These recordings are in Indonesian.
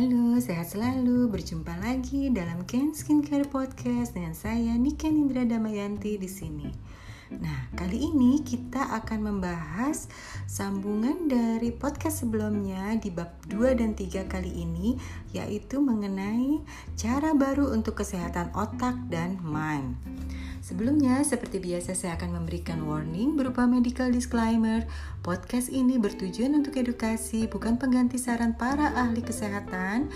Halo, sehat selalu. Berjumpa lagi dalam Ken Skincare Podcast dengan saya Niken Indra Damayanti di sini. Nah, kali ini kita akan membahas sambungan dari podcast sebelumnya di bab 2 dan 3 kali ini yaitu mengenai cara baru untuk kesehatan otak dan mind. Sebelumnya, seperti biasa saya akan memberikan warning berupa medical disclaimer. Podcast ini bertujuan untuk edukasi, bukan pengganti saran para ahli kesehatan.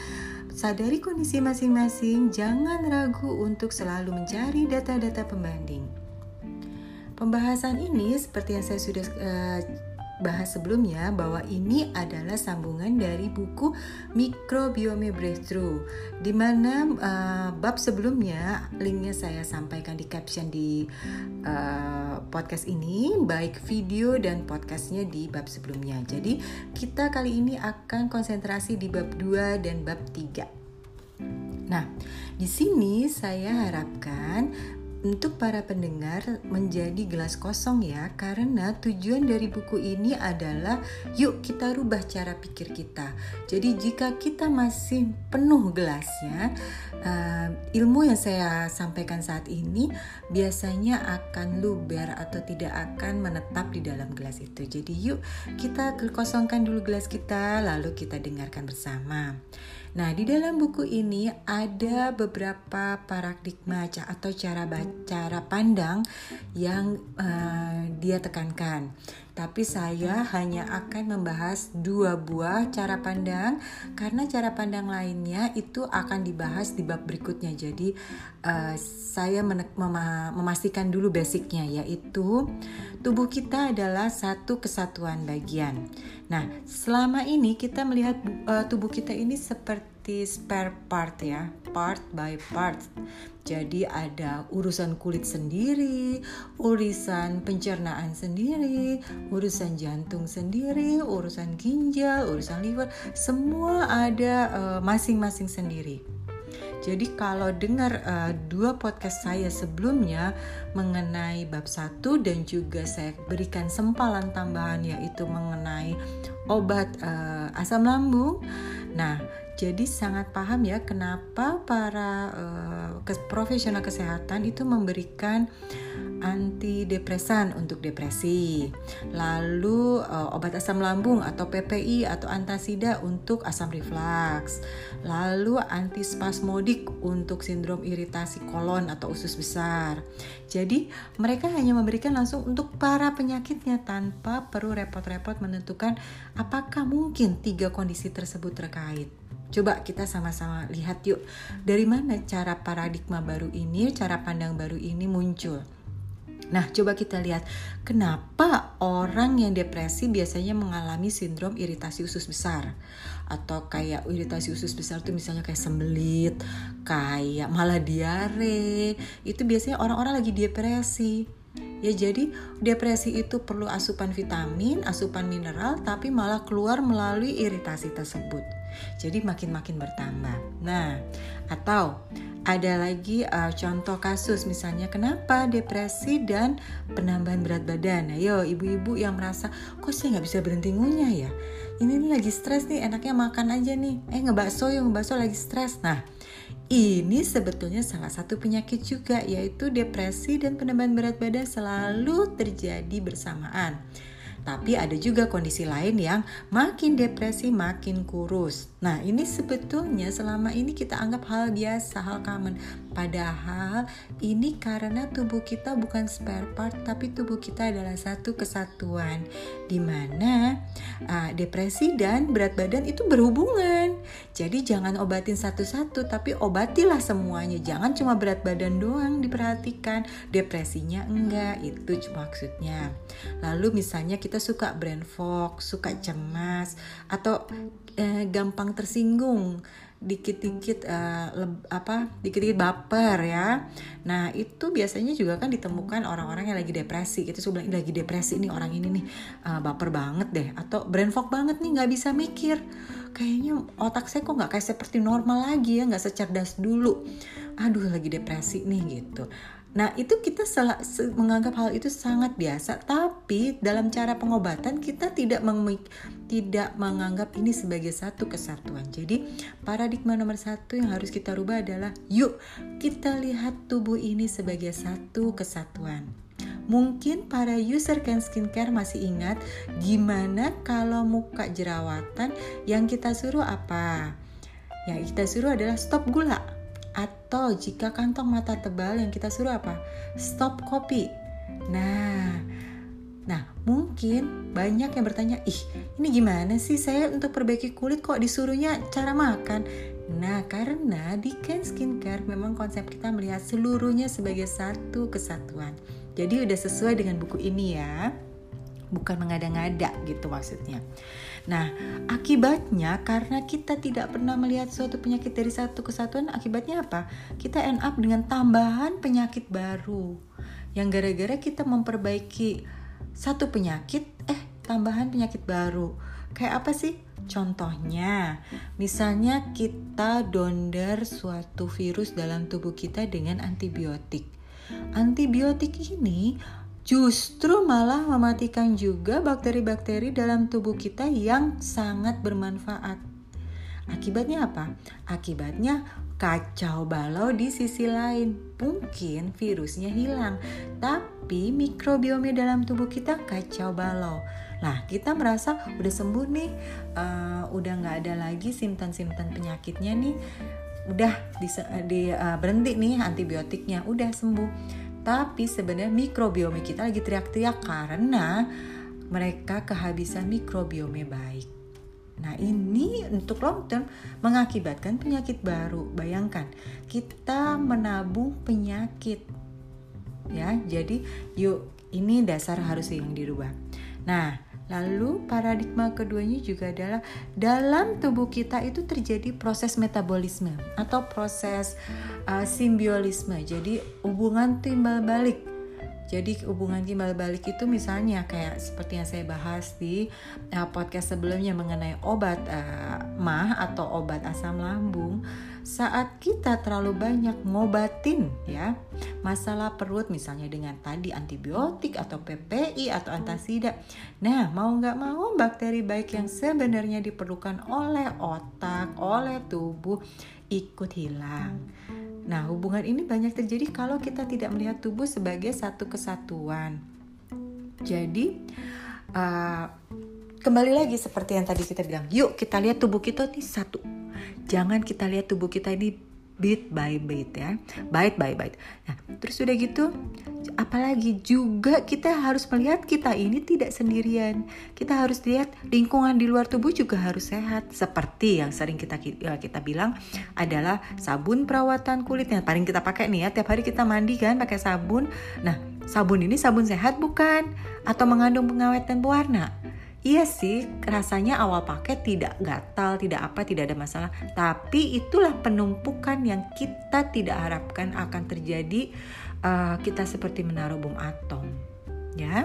Sadari kondisi masing-masing, jangan ragu untuk selalu mencari data-data pembanding. Pembahasan ini seperti yang saya sudah uh, bahas sebelumnya bahwa ini adalah sambungan dari buku Microbiome Breakthrough di mana uh, bab sebelumnya linknya saya sampaikan di caption di uh, podcast ini baik video dan podcastnya di bab sebelumnya. Jadi kita kali ini akan konsentrasi di bab 2 dan bab 3 Nah, di sini saya harapkan untuk para pendengar menjadi gelas kosong ya karena tujuan dari buku ini adalah yuk kita rubah cara pikir kita. Jadi jika kita masih penuh gelasnya uh, ilmu yang saya sampaikan saat ini biasanya akan luber atau tidak akan menetap di dalam gelas itu. Jadi yuk kita kosongkan dulu gelas kita lalu kita dengarkan bersama. Nah, di dalam buku ini ada beberapa paradigma atau cara cara pandang yang uh, dia tekankan. Tapi saya hanya akan membahas dua buah cara pandang karena cara pandang lainnya itu akan dibahas di bab berikutnya. Jadi uh, saya mem memastikan dulu basicnya yaitu tubuh kita adalah satu kesatuan bagian. Nah, selama ini kita melihat uh, tubuh kita ini seperti spare part ya, part by part. Jadi ada urusan kulit sendiri, urusan pencernaan sendiri, urusan jantung sendiri, urusan ginjal, urusan liver, semua ada eh, masing-masing uh, sendiri. Jadi kalau dengar uh, dua podcast saya sebelumnya mengenai bab satu dan juga saya berikan sempalan tambahan yaitu mengenai obat uh, asam lambung. Nah, jadi sangat paham ya kenapa para uh, profesional kesehatan itu memberikan antidepresan untuk depresi. Lalu uh, obat asam lambung atau PPI atau antasida untuk asam reflux. Lalu antispasmodik untuk sindrom iritasi kolon atau usus besar. Jadi mereka hanya memberikan langsung untuk para penyakitnya tanpa perlu repot-repot menentukan apakah mungkin tiga kondisi tersebut terkait. Coba kita sama-sama lihat yuk dari mana cara paradigma baru ini, cara pandang baru ini muncul. Nah, coba kita lihat kenapa orang yang depresi biasanya mengalami sindrom iritasi usus besar atau kayak iritasi usus besar itu misalnya kayak sembelit, kayak malah diare. Itu biasanya orang-orang lagi depresi. Ya jadi depresi itu perlu asupan vitamin, asupan mineral tapi malah keluar melalui iritasi tersebut. Jadi makin-makin bertambah. Nah, atau ada lagi uh, contoh kasus misalnya kenapa depresi dan penambahan berat badan. Ayo ibu-ibu yang merasa kok saya nggak bisa berhenti ngunyah ya. Ini lagi stres nih enaknya makan aja nih. Eh ngebakso yuk ngebakso lagi stres. Nah ini sebetulnya salah satu penyakit juga yaitu depresi dan penambahan berat badan selalu terjadi bersamaan. Tapi ada juga kondisi lain yang makin depresi makin kurus. Nah, ini sebetulnya selama ini kita anggap hal biasa, hal common. Padahal ini karena tubuh kita bukan spare part, tapi tubuh kita adalah satu kesatuan di mana uh, depresi dan berat badan itu berhubungan. Jadi jangan obatin satu-satu, tapi obatilah semuanya. Jangan cuma berat badan doang diperhatikan, depresinya enggak. Itu maksudnya. Lalu misalnya kita suka brain fog, suka cemas, atau eh, gampang tersinggung dikit-dikit uh, apa dikit-dikit baper ya. Nah itu biasanya juga kan ditemukan orang-orang yang lagi depresi gitu. Bilang lagi depresi nih orang ini nih. Uh, baper banget deh. Atau brain fog banget nih nggak bisa mikir. Kayaknya otak saya kok nggak kayak seperti normal lagi ya nggak secerdas dulu. Aduh lagi depresi nih gitu Nah, itu kita menganggap hal itu sangat biasa, tapi dalam cara pengobatan kita tidak tidak menganggap ini sebagai satu kesatuan. Jadi, paradigma nomor satu yang harus kita rubah adalah, yuk kita lihat tubuh ini sebagai satu kesatuan. Mungkin para user Can Skincare masih ingat gimana kalau muka jerawatan yang kita suruh apa? Yang kita suruh adalah stop gula atau jika kantong mata tebal yang kita suruh apa? Stop kopi. Nah, nah mungkin banyak yang bertanya, ih ini gimana sih saya untuk perbaiki kulit kok disuruhnya cara makan? Nah, karena di Ken Skincare memang konsep kita melihat seluruhnya sebagai satu kesatuan. Jadi udah sesuai dengan buku ini ya bukan mengada-ngada gitu maksudnya. Nah, akibatnya karena kita tidak pernah melihat suatu penyakit dari satu kesatuan, akibatnya apa? Kita end up dengan tambahan penyakit baru. Yang gara-gara kita memperbaiki satu penyakit, eh tambahan penyakit baru. Kayak apa sih? Contohnya, misalnya kita donder suatu virus dalam tubuh kita dengan antibiotik. Antibiotik ini justru malah mematikan juga bakteri-bakteri dalam tubuh kita yang sangat bermanfaat. Akibatnya apa? Akibatnya kacau balau di sisi lain. Mungkin virusnya hilang, tapi mikrobiome dalam tubuh kita kacau balau. Nah, kita merasa udah sembuh nih, uh, udah nggak ada lagi simptom-simptom penyakitnya nih, udah di, di uh, berhenti nih antibiotiknya, udah sembuh tapi sebenarnya mikrobiome kita lagi teriak-teriak karena mereka kehabisan mikrobiome baik. Nah, ini untuk long term mengakibatkan penyakit baru. Bayangkan, kita menabung penyakit. Ya, jadi yuk ini dasar harus yang dirubah. Nah, Lalu paradigma keduanya juga adalah dalam tubuh kita itu terjadi proses metabolisme atau proses uh, simbiolisme. Jadi hubungan timbal balik. Jadi hubungan timbal balik itu misalnya kayak seperti yang saya bahas di uh, podcast sebelumnya mengenai obat uh, mah atau obat asam lambung saat kita terlalu banyak ngobatin ya. Masalah perut misalnya dengan tadi antibiotik atau PPI atau antasida. Nah mau nggak mau bakteri baik yang sebenarnya diperlukan oleh otak oleh tubuh ikut hilang. Nah hubungan ini banyak terjadi kalau kita tidak melihat tubuh sebagai satu kesatuan. Jadi uh, kembali lagi seperti yang tadi kita bilang yuk kita lihat tubuh kita ini satu jangan kita lihat tubuh kita ini bit by bit ya. Bite by bite. Nah terus udah gitu apalagi juga kita harus melihat kita ini tidak sendirian. Kita harus lihat lingkungan di luar tubuh juga harus sehat. Seperti yang sering kita ya, kita bilang adalah sabun perawatan kulit. Yang paling kita pakai nih ya tiap hari kita mandi kan pakai sabun. Nah sabun ini sabun sehat bukan? Atau mengandung pengawet dan pewarna Iya sih, rasanya awal pakai tidak gatal, tidak apa, tidak ada masalah. Tapi itulah penumpukan yang kita tidak harapkan akan terjadi. Uh, kita seperti menaruh bom atom, ya.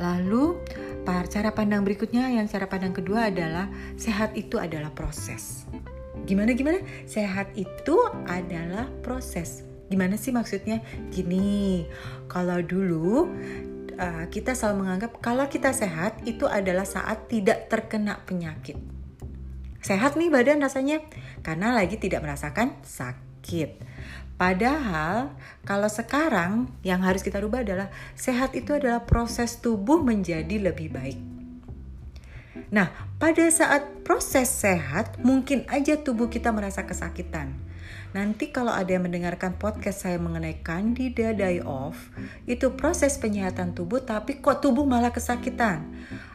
Lalu cara pandang berikutnya, yang cara pandang kedua adalah sehat itu adalah proses. Gimana gimana? Sehat itu adalah proses. Gimana sih maksudnya? Gini, kalau dulu uh, kita selalu menganggap kalau kita sehat itu adalah saat tidak terkena penyakit. Sehat nih badan rasanya karena lagi tidak merasakan sakit. Padahal kalau sekarang yang harus kita rubah adalah sehat itu adalah proses tubuh menjadi lebih baik. Nah, pada saat proses sehat, mungkin aja tubuh kita merasa kesakitan. Nanti kalau ada yang mendengarkan podcast saya mengenai Candida die off, itu proses penyehatan tubuh tapi kok tubuh malah kesakitan.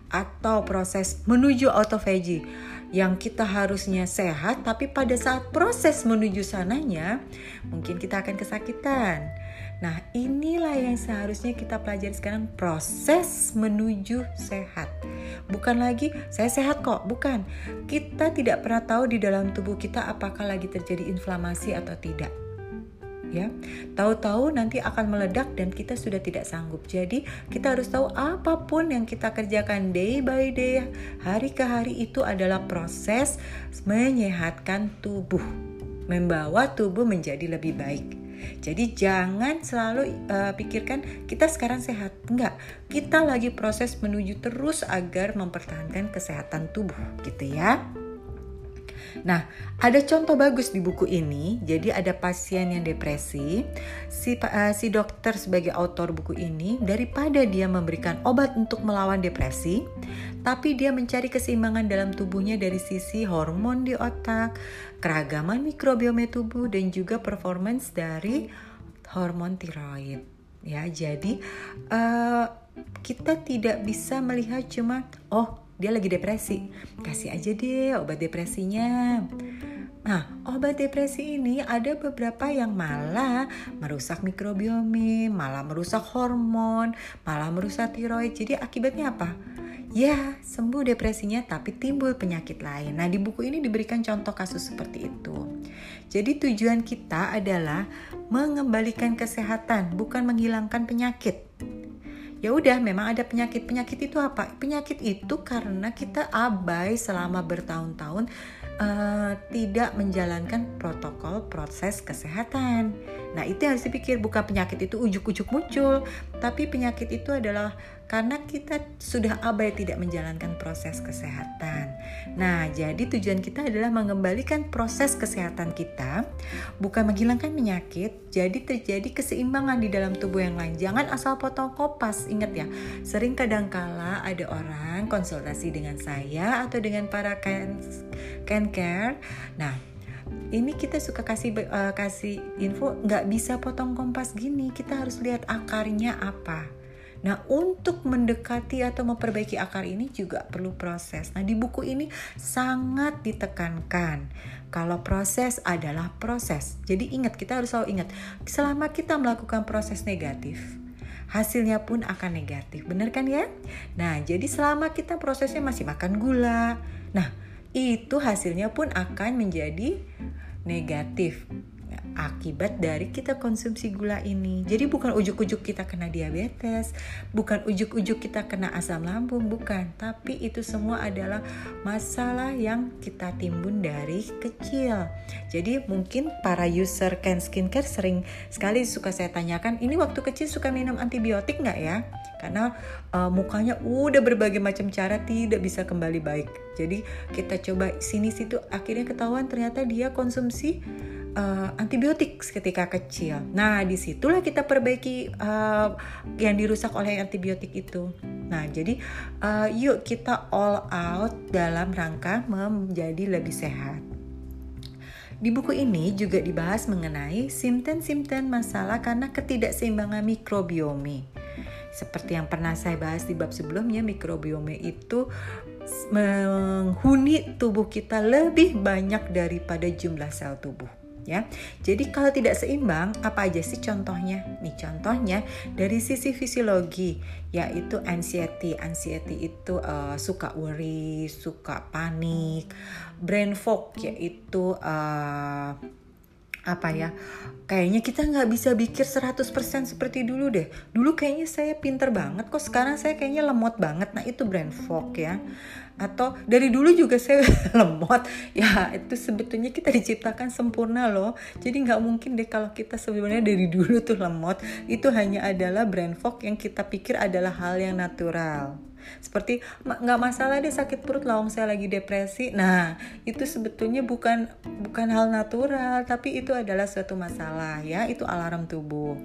Atau proses menuju autophagy yang kita harusnya sehat tapi pada saat proses menuju sananya mungkin kita akan kesakitan. Nah, inilah yang seharusnya kita pelajari sekarang proses menuju sehat. Bukan lagi saya sehat kok, bukan. Kita tidak pernah tahu di dalam tubuh kita apakah lagi terjadi inflamasi atau tidak. Ya, tahu-tahu nanti akan meledak dan kita sudah tidak sanggup. Jadi, kita harus tahu apa pun yang kita kerjakan day by day, hari ke hari itu adalah proses menyehatkan tubuh, membawa tubuh menjadi lebih baik. Jadi jangan selalu uh, pikirkan kita sekarang sehat. Enggak, kita lagi proses menuju terus agar mempertahankan kesehatan tubuh gitu ya. Nah, ada contoh bagus di buku ini. Jadi ada pasien yang depresi, si uh, si dokter sebagai autor buku ini daripada dia memberikan obat untuk melawan depresi, tapi dia mencari keseimbangan dalam tubuhnya dari sisi hormon di otak, keragaman mikrobiome tubuh dan juga performance dari hormon tiroid. Ya, jadi uh, kita tidak bisa melihat cuma oh dia lagi depresi kasih aja deh obat depresinya Nah, obat depresi ini ada beberapa yang malah merusak mikrobiome, malah merusak hormon, malah merusak tiroid. Jadi akibatnya apa? Ya, sembuh depresinya tapi timbul penyakit lain. Nah, di buku ini diberikan contoh kasus seperti itu. Jadi tujuan kita adalah mengembalikan kesehatan, bukan menghilangkan penyakit ya udah memang ada penyakit penyakit itu apa? Penyakit itu karena kita abai selama bertahun-tahun uh, tidak menjalankan protokol proses kesehatan. Nah itu yang harus dipikir. Bukan penyakit itu ujuk-ujuk muncul tapi penyakit itu adalah karena kita sudah abai tidak menjalankan proses kesehatan. Nah, jadi tujuan kita adalah mengembalikan proses kesehatan kita, bukan menghilangkan penyakit. Jadi terjadi keseimbangan di dalam tubuh yang lain. Jangan asal potong kopas. Ingat ya, sering kadangkala ada orang konsultasi dengan saya atau dengan para can, can care. Nah, ini kita suka kasih uh, kasih info nggak bisa potong kompas gini kita harus lihat akarnya apa Nah, untuk mendekati atau memperbaiki akar ini juga perlu proses. Nah, di buku ini sangat ditekankan kalau proses adalah proses. Jadi ingat, kita harus selalu ingat, selama kita melakukan proses negatif, hasilnya pun akan negatif. Benar kan ya? Nah, jadi selama kita prosesnya masih makan gula, nah, itu hasilnya pun akan menjadi negatif akibat dari kita konsumsi gula ini. Jadi bukan ujuk-ujuk kita kena diabetes, bukan ujuk-ujuk kita kena asam lambung, bukan. Tapi itu semua adalah masalah yang kita timbun dari kecil. Jadi mungkin para user Can Skincare sering sekali suka saya tanyakan, ini waktu kecil suka minum antibiotik nggak ya? Karena uh, mukanya udah berbagai macam cara tidak bisa kembali baik. Jadi kita coba sini situ akhirnya ketahuan ternyata dia konsumsi uh, antibiotik ketika kecil. Nah, di situlah kita perbaiki uh, yang dirusak oleh antibiotik itu. Nah, jadi uh, yuk kita all out dalam rangka menjadi lebih sehat. Di buku ini juga dibahas mengenai simptom-simptom masalah karena ketidakseimbangan mikrobiome. Seperti yang pernah saya bahas di bab sebelumnya, mikrobiome itu menghuni tubuh kita lebih banyak daripada jumlah sel tubuh ya. Jadi kalau tidak seimbang, apa aja sih contohnya? Nih contohnya dari sisi fisiologi, yaitu anxiety. Anxiety itu uh, suka worry, suka panik. Brain fog yaitu uh, apa ya kayaknya kita nggak bisa pikir 100% seperti dulu deh dulu kayaknya saya pinter banget kok sekarang saya kayaknya lemot banget nah itu brain fog ya atau dari dulu juga saya lemot. Ya itu sebetulnya kita diciptakan sempurna loh. Jadi nggak mungkin deh kalau kita sebenarnya dari dulu tuh lemot. Itu hanya adalah brain fog yang kita pikir adalah hal yang natural seperti nggak masalah deh sakit perut lawang saya lagi depresi. Nah itu sebetulnya bukan bukan hal natural tapi itu adalah suatu masalah ya. Itu alarm tubuh.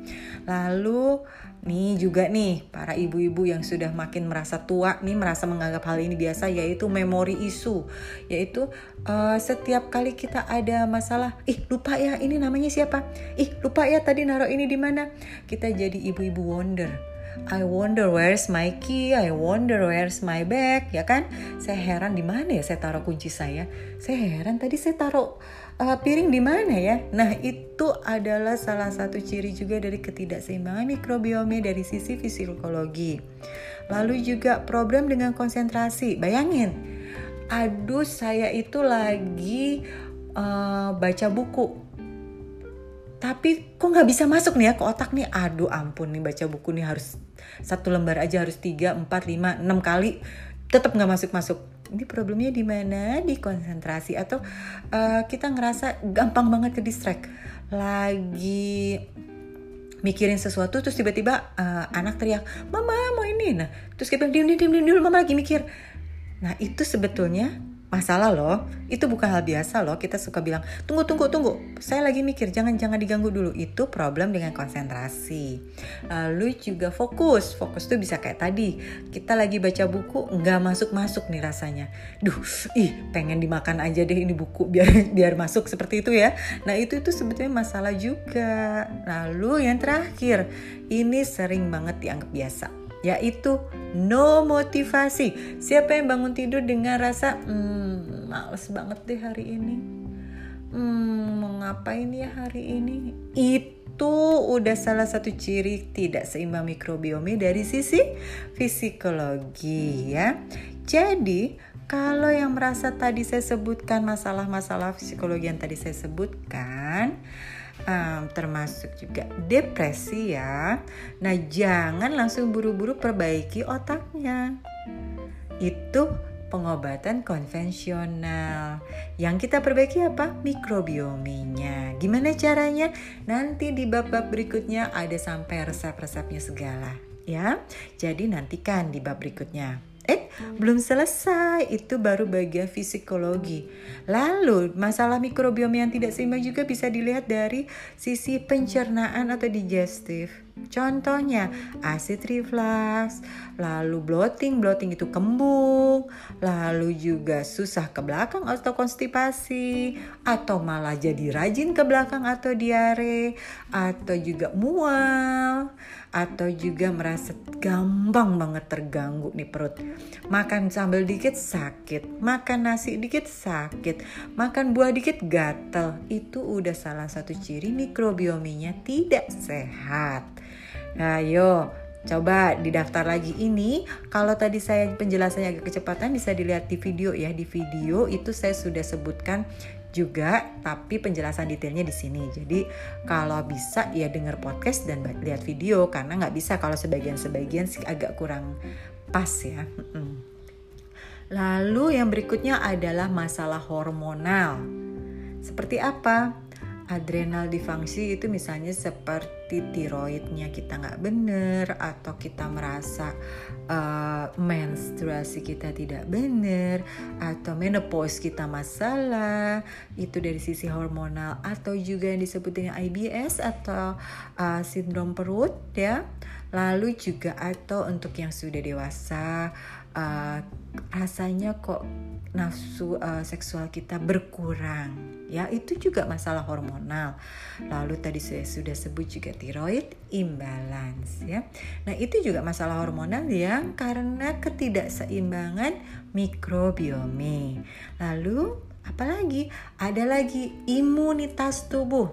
Lalu Nih juga nih para ibu-ibu yang sudah makin merasa tua nih merasa menganggap hal ini biasa yaitu memori isu. Yaitu uh, setiap kali kita ada masalah ih lupa ya ini namanya siapa? Ih lupa ya tadi naruh ini di mana? Kita jadi ibu-ibu wonder I wonder where's my key, I wonder where's my bag, ya kan? Saya heran di mana ya saya taruh kunci saya. Saya heran tadi saya taruh uh, piring di mana ya? Nah, itu adalah salah satu ciri juga dari ketidakseimbangan mikrobiome dari sisi fisiologi. Lalu juga problem dengan konsentrasi. Bayangin, aduh saya itu lagi uh, baca buku tapi kok nggak bisa masuk nih ya ke otak nih? Aduh ampun nih baca buku nih harus satu lembar aja harus tiga empat lima enam kali tetap nggak masuk masuk ini problemnya di mana? Di konsentrasi atau uh, kita ngerasa gampang banget ke distract. Lagi mikirin sesuatu terus tiba-tiba uh, anak teriak mama mau ini. Nah terus kita diam diam diam diam. Mama lagi mikir. Nah itu sebetulnya masalah loh. Itu bukan hal biasa loh. Kita suka bilang tunggu tunggu tunggu. Saya lagi mikir jangan jangan diganggu dulu. Itu problem dengan konsentrasi. Lalu juga fokus. Fokus tuh bisa kayak tadi. Kita lagi baca buku nggak masuk masuk nih rasanya. Duh ih pengen dimakan aja deh ini buku biar biar masuk seperti itu ya. Nah itu itu sebetulnya masalah juga. Lalu yang terakhir ini sering banget dianggap biasa yaitu no motivasi. Siapa yang bangun tidur dengan rasa hmm, males banget deh hari ini. Hmm, mau ngapain ya hari ini? Itu udah salah satu ciri tidak seimbang mikrobiomi dari sisi psikologi ya. Jadi, kalau yang merasa tadi saya sebutkan masalah-masalah psikologi yang tadi saya sebutkan, um, termasuk juga depresi ya. Nah, jangan langsung buru-buru perbaiki otaknya. Itu pengobatan konvensional. Yang kita perbaiki apa? Mikrobiominya. Gimana caranya? Nanti di bab-bab berikutnya ada sampai resep-resepnya segala ya. Jadi nantikan di bab berikutnya. Eh, belum selesai. Itu baru bagian psikologi. Lalu, masalah mikrobiom yang tidak seimbang juga bisa dilihat dari sisi pencernaan atau digestif. Contohnya acid reflux, lalu bloating, bloating itu kembung, lalu juga susah ke belakang atau konstipasi, atau malah jadi rajin ke belakang atau diare, atau juga mual, atau juga merasa gampang banget terganggu nih perut. Makan sambal dikit sakit, makan nasi dikit sakit, makan buah dikit gatel. Itu udah salah satu ciri mikrobiominya tidak sehat. Nah, coba didaftar lagi ini. Kalau tadi saya penjelasannya agak kecepatan bisa dilihat di video ya. Di video itu saya sudah sebutkan juga tapi penjelasan detailnya di sini. Jadi kalau bisa ya dengar podcast dan lihat video karena nggak bisa kalau sebagian-sebagian sih agak kurang pas ya. Lalu yang berikutnya adalah masalah hormonal. Seperti apa? Adrenal difungsi itu misalnya seperti tiroidnya kita nggak bener atau kita merasa uh, menstruasi kita tidak bener atau menopause kita masalah itu dari sisi hormonal atau juga yang disebut dengan IBS atau uh, sindrom perut ya. Lalu juga atau untuk yang sudah dewasa uh, rasanya kok nafsu uh, seksual kita berkurang. Ya itu juga masalah hormonal. Lalu tadi saya sudah sebut juga tiroid imbalance ya. Nah itu juga masalah hormonal yang karena ketidakseimbangan mikrobiomi lalu apalagi? Ada lagi imunitas tubuh.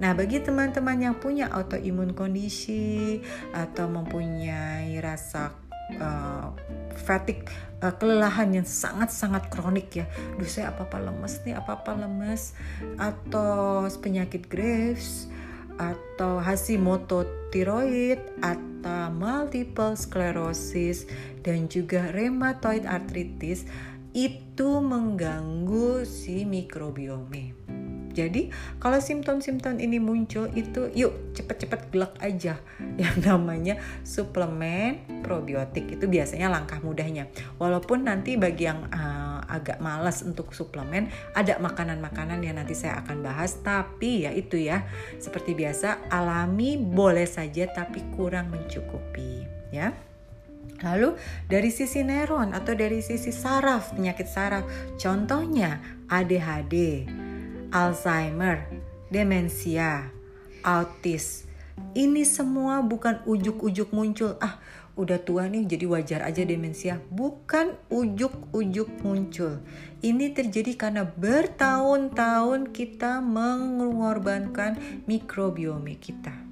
Nah, bagi teman-teman yang punya autoimun kondisi atau mempunyai rasa uh, fatigue uh, kelelahan yang sangat-sangat kronik ya. Duh saya apa-apa lemes nih, apa-apa lemes atau penyakit Graves atau Hashimoto tiroid atau multiple sclerosis dan juga rheumatoid arthritis itu mengganggu si mikrobiomi. Jadi kalau simptom-simptom ini muncul itu yuk cepet-cepet gelak aja yang namanya suplemen probiotik itu biasanya langkah mudahnya. Walaupun nanti bagi yang uh, agak malas untuk suplemen ada makanan-makanan yang nanti saya akan bahas tapi ya itu ya seperti biasa alami boleh saja tapi kurang mencukupi ya. Lalu dari sisi neuron atau dari sisi saraf, penyakit saraf, contohnya ADHD, Alzheimer, demensia, autis. Ini semua bukan ujuk-ujuk muncul. Ah, udah tua nih jadi wajar aja demensia. Bukan ujuk-ujuk muncul. Ini terjadi karena bertahun-tahun kita mengorbankan mikrobiomi kita.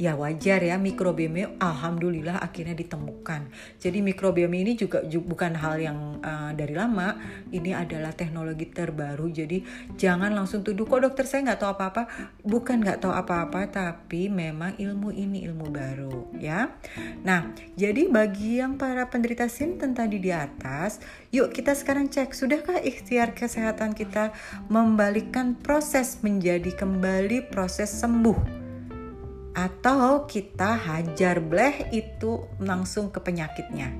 Ya wajar ya mikrobiome alhamdulillah akhirnya ditemukan. Jadi mikrobiome ini juga, bukan hal yang uh, dari lama, ini adalah teknologi terbaru. Jadi jangan langsung tuduh kok dokter saya nggak tahu apa-apa. Bukan nggak tahu apa-apa, tapi memang ilmu ini ilmu baru ya. Nah, jadi bagi yang para penderita sinten tadi di atas, yuk kita sekarang cek sudahkah ikhtiar kesehatan kita membalikkan proses menjadi kembali proses sembuh atau kita hajar bleh itu langsung ke penyakitnya.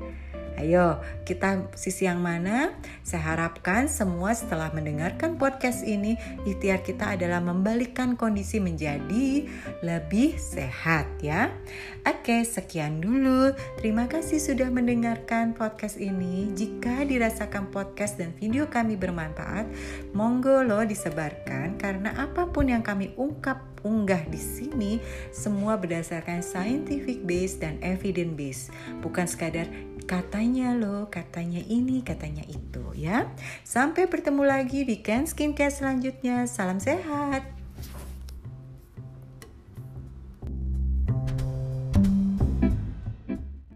Ayo, kita sisi yang mana? Saya harapkan semua setelah mendengarkan podcast ini, ikhtiar kita adalah membalikkan kondisi menjadi lebih sehat ya. Oke, sekian dulu. Terima kasih sudah mendengarkan podcast ini. Jika dirasakan podcast dan video kami bermanfaat, monggo lo disebarkan karena apa pun yang kami ungkap unggah di sini semua berdasarkan scientific base dan evidence base, bukan sekadar katanya loh, katanya ini, katanya itu ya. Sampai bertemu lagi di Ken Skincare selanjutnya. Salam sehat.